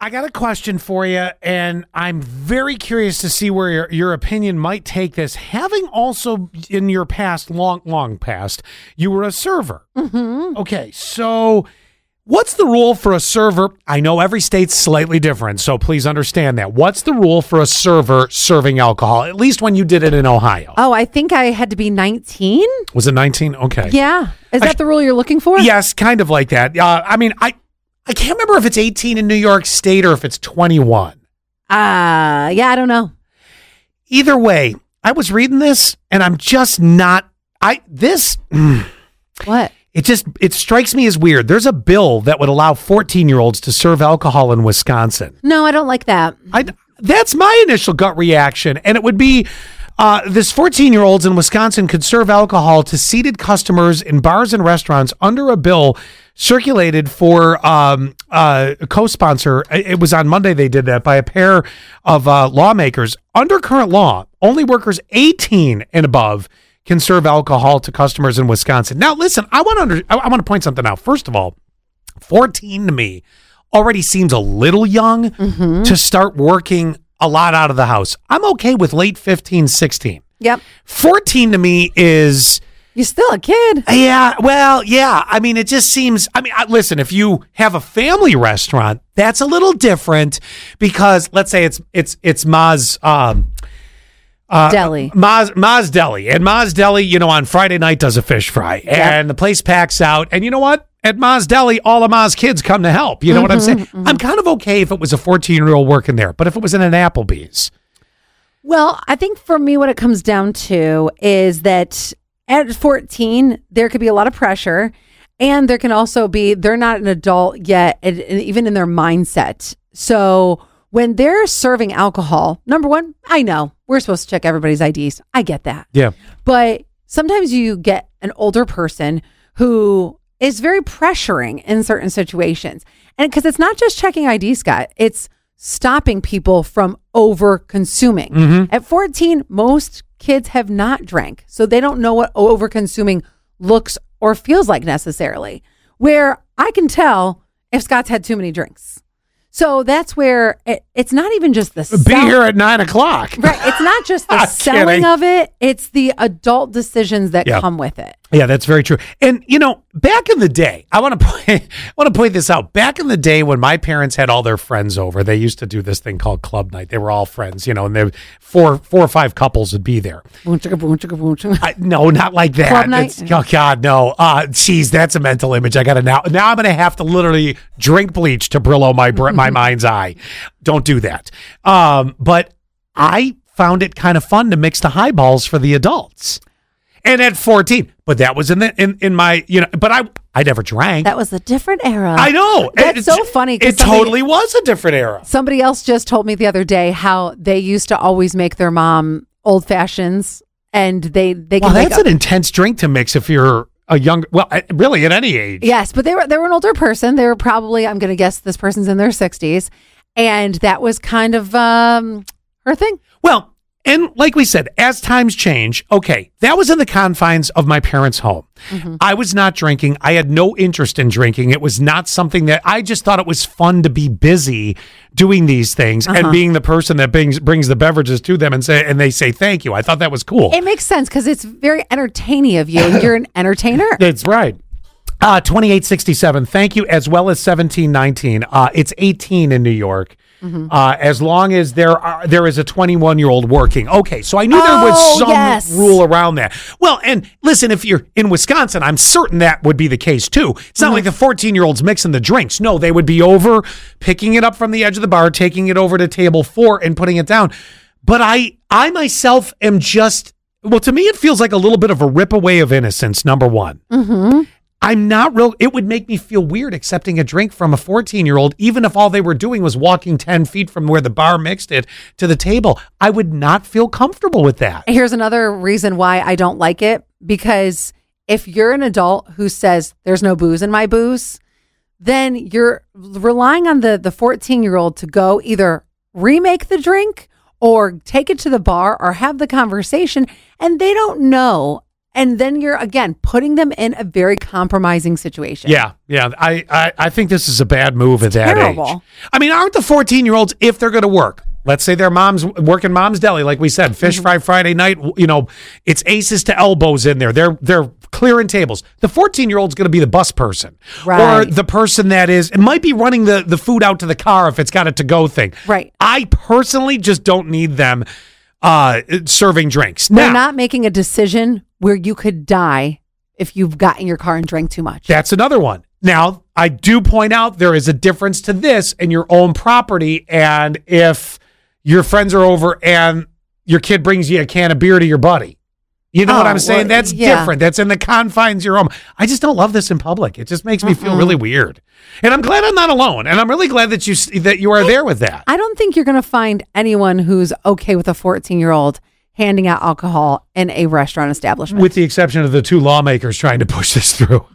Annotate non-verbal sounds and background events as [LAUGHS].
I got a question for you, and I'm very curious to see where your, your opinion might take this. Having also in your past, long, long past, you were a server. Mm-hmm. Okay, so what's the rule for a server? I know every state's slightly different, so please understand that. What's the rule for a server serving alcohol, at least when you did it in Ohio? Oh, I think I had to be 19. Was it 19? Okay. Yeah. Is that the rule you're looking for? Yes, kind of like that. Uh, I mean, I, I can't remember if it's 18 in New York State or if it's 21. Uh, yeah, I don't know. Either way, I was reading this and I'm just not I this [CLEARS THROAT] What? it just it strikes me as weird. There's a bill that would allow 14-year-olds to serve alcohol in Wisconsin. No, I don't like that. I that's my initial gut reaction and it would be uh, this 14 year olds in Wisconsin could serve alcohol to seated customers in bars and restaurants under a bill circulated for um, uh, a co-sponsor. It was on Monday they did that by a pair of uh, lawmakers. Under current law, only workers 18 and above can serve alcohol to customers in Wisconsin. Now, listen, I want to under, I, I want to point something out. First of all, 14 to me already seems a little young to start working a lot out of the house. I'm okay with late 15, 16. Yep. 14 to me is You're still a kid. yeah, well, yeah. I mean, it just seems. I mean, I, listen, if you have a family restaurant, that's a little different because let's say it's it's it's Ma's um, uh, Deli. Ma's Ma's Deli, and Ma's Deli, you know, on Friday night does a fish fry, and the place packs out, and you know what? At Ma's Deli, all of Ma's kids come to help. You know what I'm mm-hmm, saying? Mm-hmm. I'm kind of okay if it was a 14 year old working there, but if it was in an Applebee's, Well, I think for me, what it comes down to is that at 14, there could be a lot of pressure. And there can also be, they're not an adult yet, and, and even in their mindset. So when they're serving alcohol, number one, I know we're supposed to check everybody's IDs. I get that. yeah, But sometimes you get an older person who is very pressuring in certain situations. And because it's not just checking ID, Scott, it's stopping people from over consuming. Mm-hmm. At 14, most kids have not drank. So they don't know what over consuming looks or feels like necessarily. Where I can tell if Scott's had too many drinks. So that's where it, it's not even just the be sell- here at nine o'clock. Right. It's not just the [LAUGHS] selling kidding. of it, it's the adult decisions that Yeah. come with it. Yeah, that's very true. And you know, back in the day, I want to [LAUGHS] point, I want to point this out. Back in the day when my parents had all their friends over, they used to do this thing called club night. They were all friends, you know, and there four four or five couples would be there. I, no, not like that. Club night? It's- oh God, no. Uh, geez, that's a mental image. I got to now. Now I'm going to have to literally drink bleach to Brillo my my [LAUGHS] mind's eye. Don't do that. Um, but I found it kind of fun to mix the highballs for the adults. And at 14, but that was in the in, in my you know, but I I never drank. That was a different era. I know. That's It- so funny. It somebody- totally was a different era. Somebody else just told me the other day how they used to always make their mom old fashions and they they Well, that's a- an intense drink to mix if you're a young well, really at any age. Yes, but they were they were an older person. They were probably I'm going to guess this person's in their 60s and that was kind of um her thing. Well, and like we said, as times change, okay, that was in the confines of my parents' home. I was not drinking. I had no interest in drinking. It was not something that I just thought it was fun to be busy doing these things and being the person that brings brings the beverages to them and say and they say thank you. I thought that was cool. It makes sense cuz it's very entertaining of you. You're an [LAUGHS] entertainer. That's right. Uh, 2867. Thank you, as well as 1719. Uh, it's 18 in New York. Mm-hmm. Uh, as long as there are there is a 21 year old working. Okay, so I knew there Oh, was some yes. rule around that. Well, and listen, if you're in Wisconsin, I'm certain that would be the case too. It's Mm-hmm. not like the 14 year olds mixing the drinks. No, they would be over picking it up from the edge of the bar, taking it over to table four, and putting it down. But I I myself am just well, to me, it feels like a little bit of a rip away of innocence. Number one. I'm not real. It would make me feel weird accepting a drink from a 14 year old, even if all they were doing was walking 10 feet from where the bar mixed it to the table. I would not feel comfortable with that. Here's another reason why I don't like it because if you're an adult who says there's no booze in my booze, then you're relying on the the 14 year old to go either remake the drink or take it to the bar or have the conversation and they don't know And then you're again putting them in a very compromising situation. Yeah, yeah. I, I, I think this is a bad move at that terrible. age. I mean, aren't the 14 year olds, if they're going to work, let's say their mom's working mom's deli, like we said, fish mm-hmm. fry Friday night, you know, it's aces to elbows in there. They're they're clearing tables. The 14 year old's going to be the bus person. Or the person that is, it might be running the, the food out to the car if it's got a to go thing. Right. I personally just don't need them uh, serving drinks. They're Now, not making a decision where you could die if you've got in your car and drank too much. That's another one. Now, I do point out there is a difference to this and your own property. And if your friends are over and your kid brings you a can of beer to your buddy, you know what Oh, I'm saying? well, That's yeah. different. That's in the confines of your home. I just don't love this in public. It just makes me feel really weird. And I'm glad I'm not alone. And I'm really glad that you that you are there with that. I don't think you're going to find anyone who's okay with a 14 year old handing out alcohol in a restaurant establishment. With the exception of the two lawmakers trying to push this through.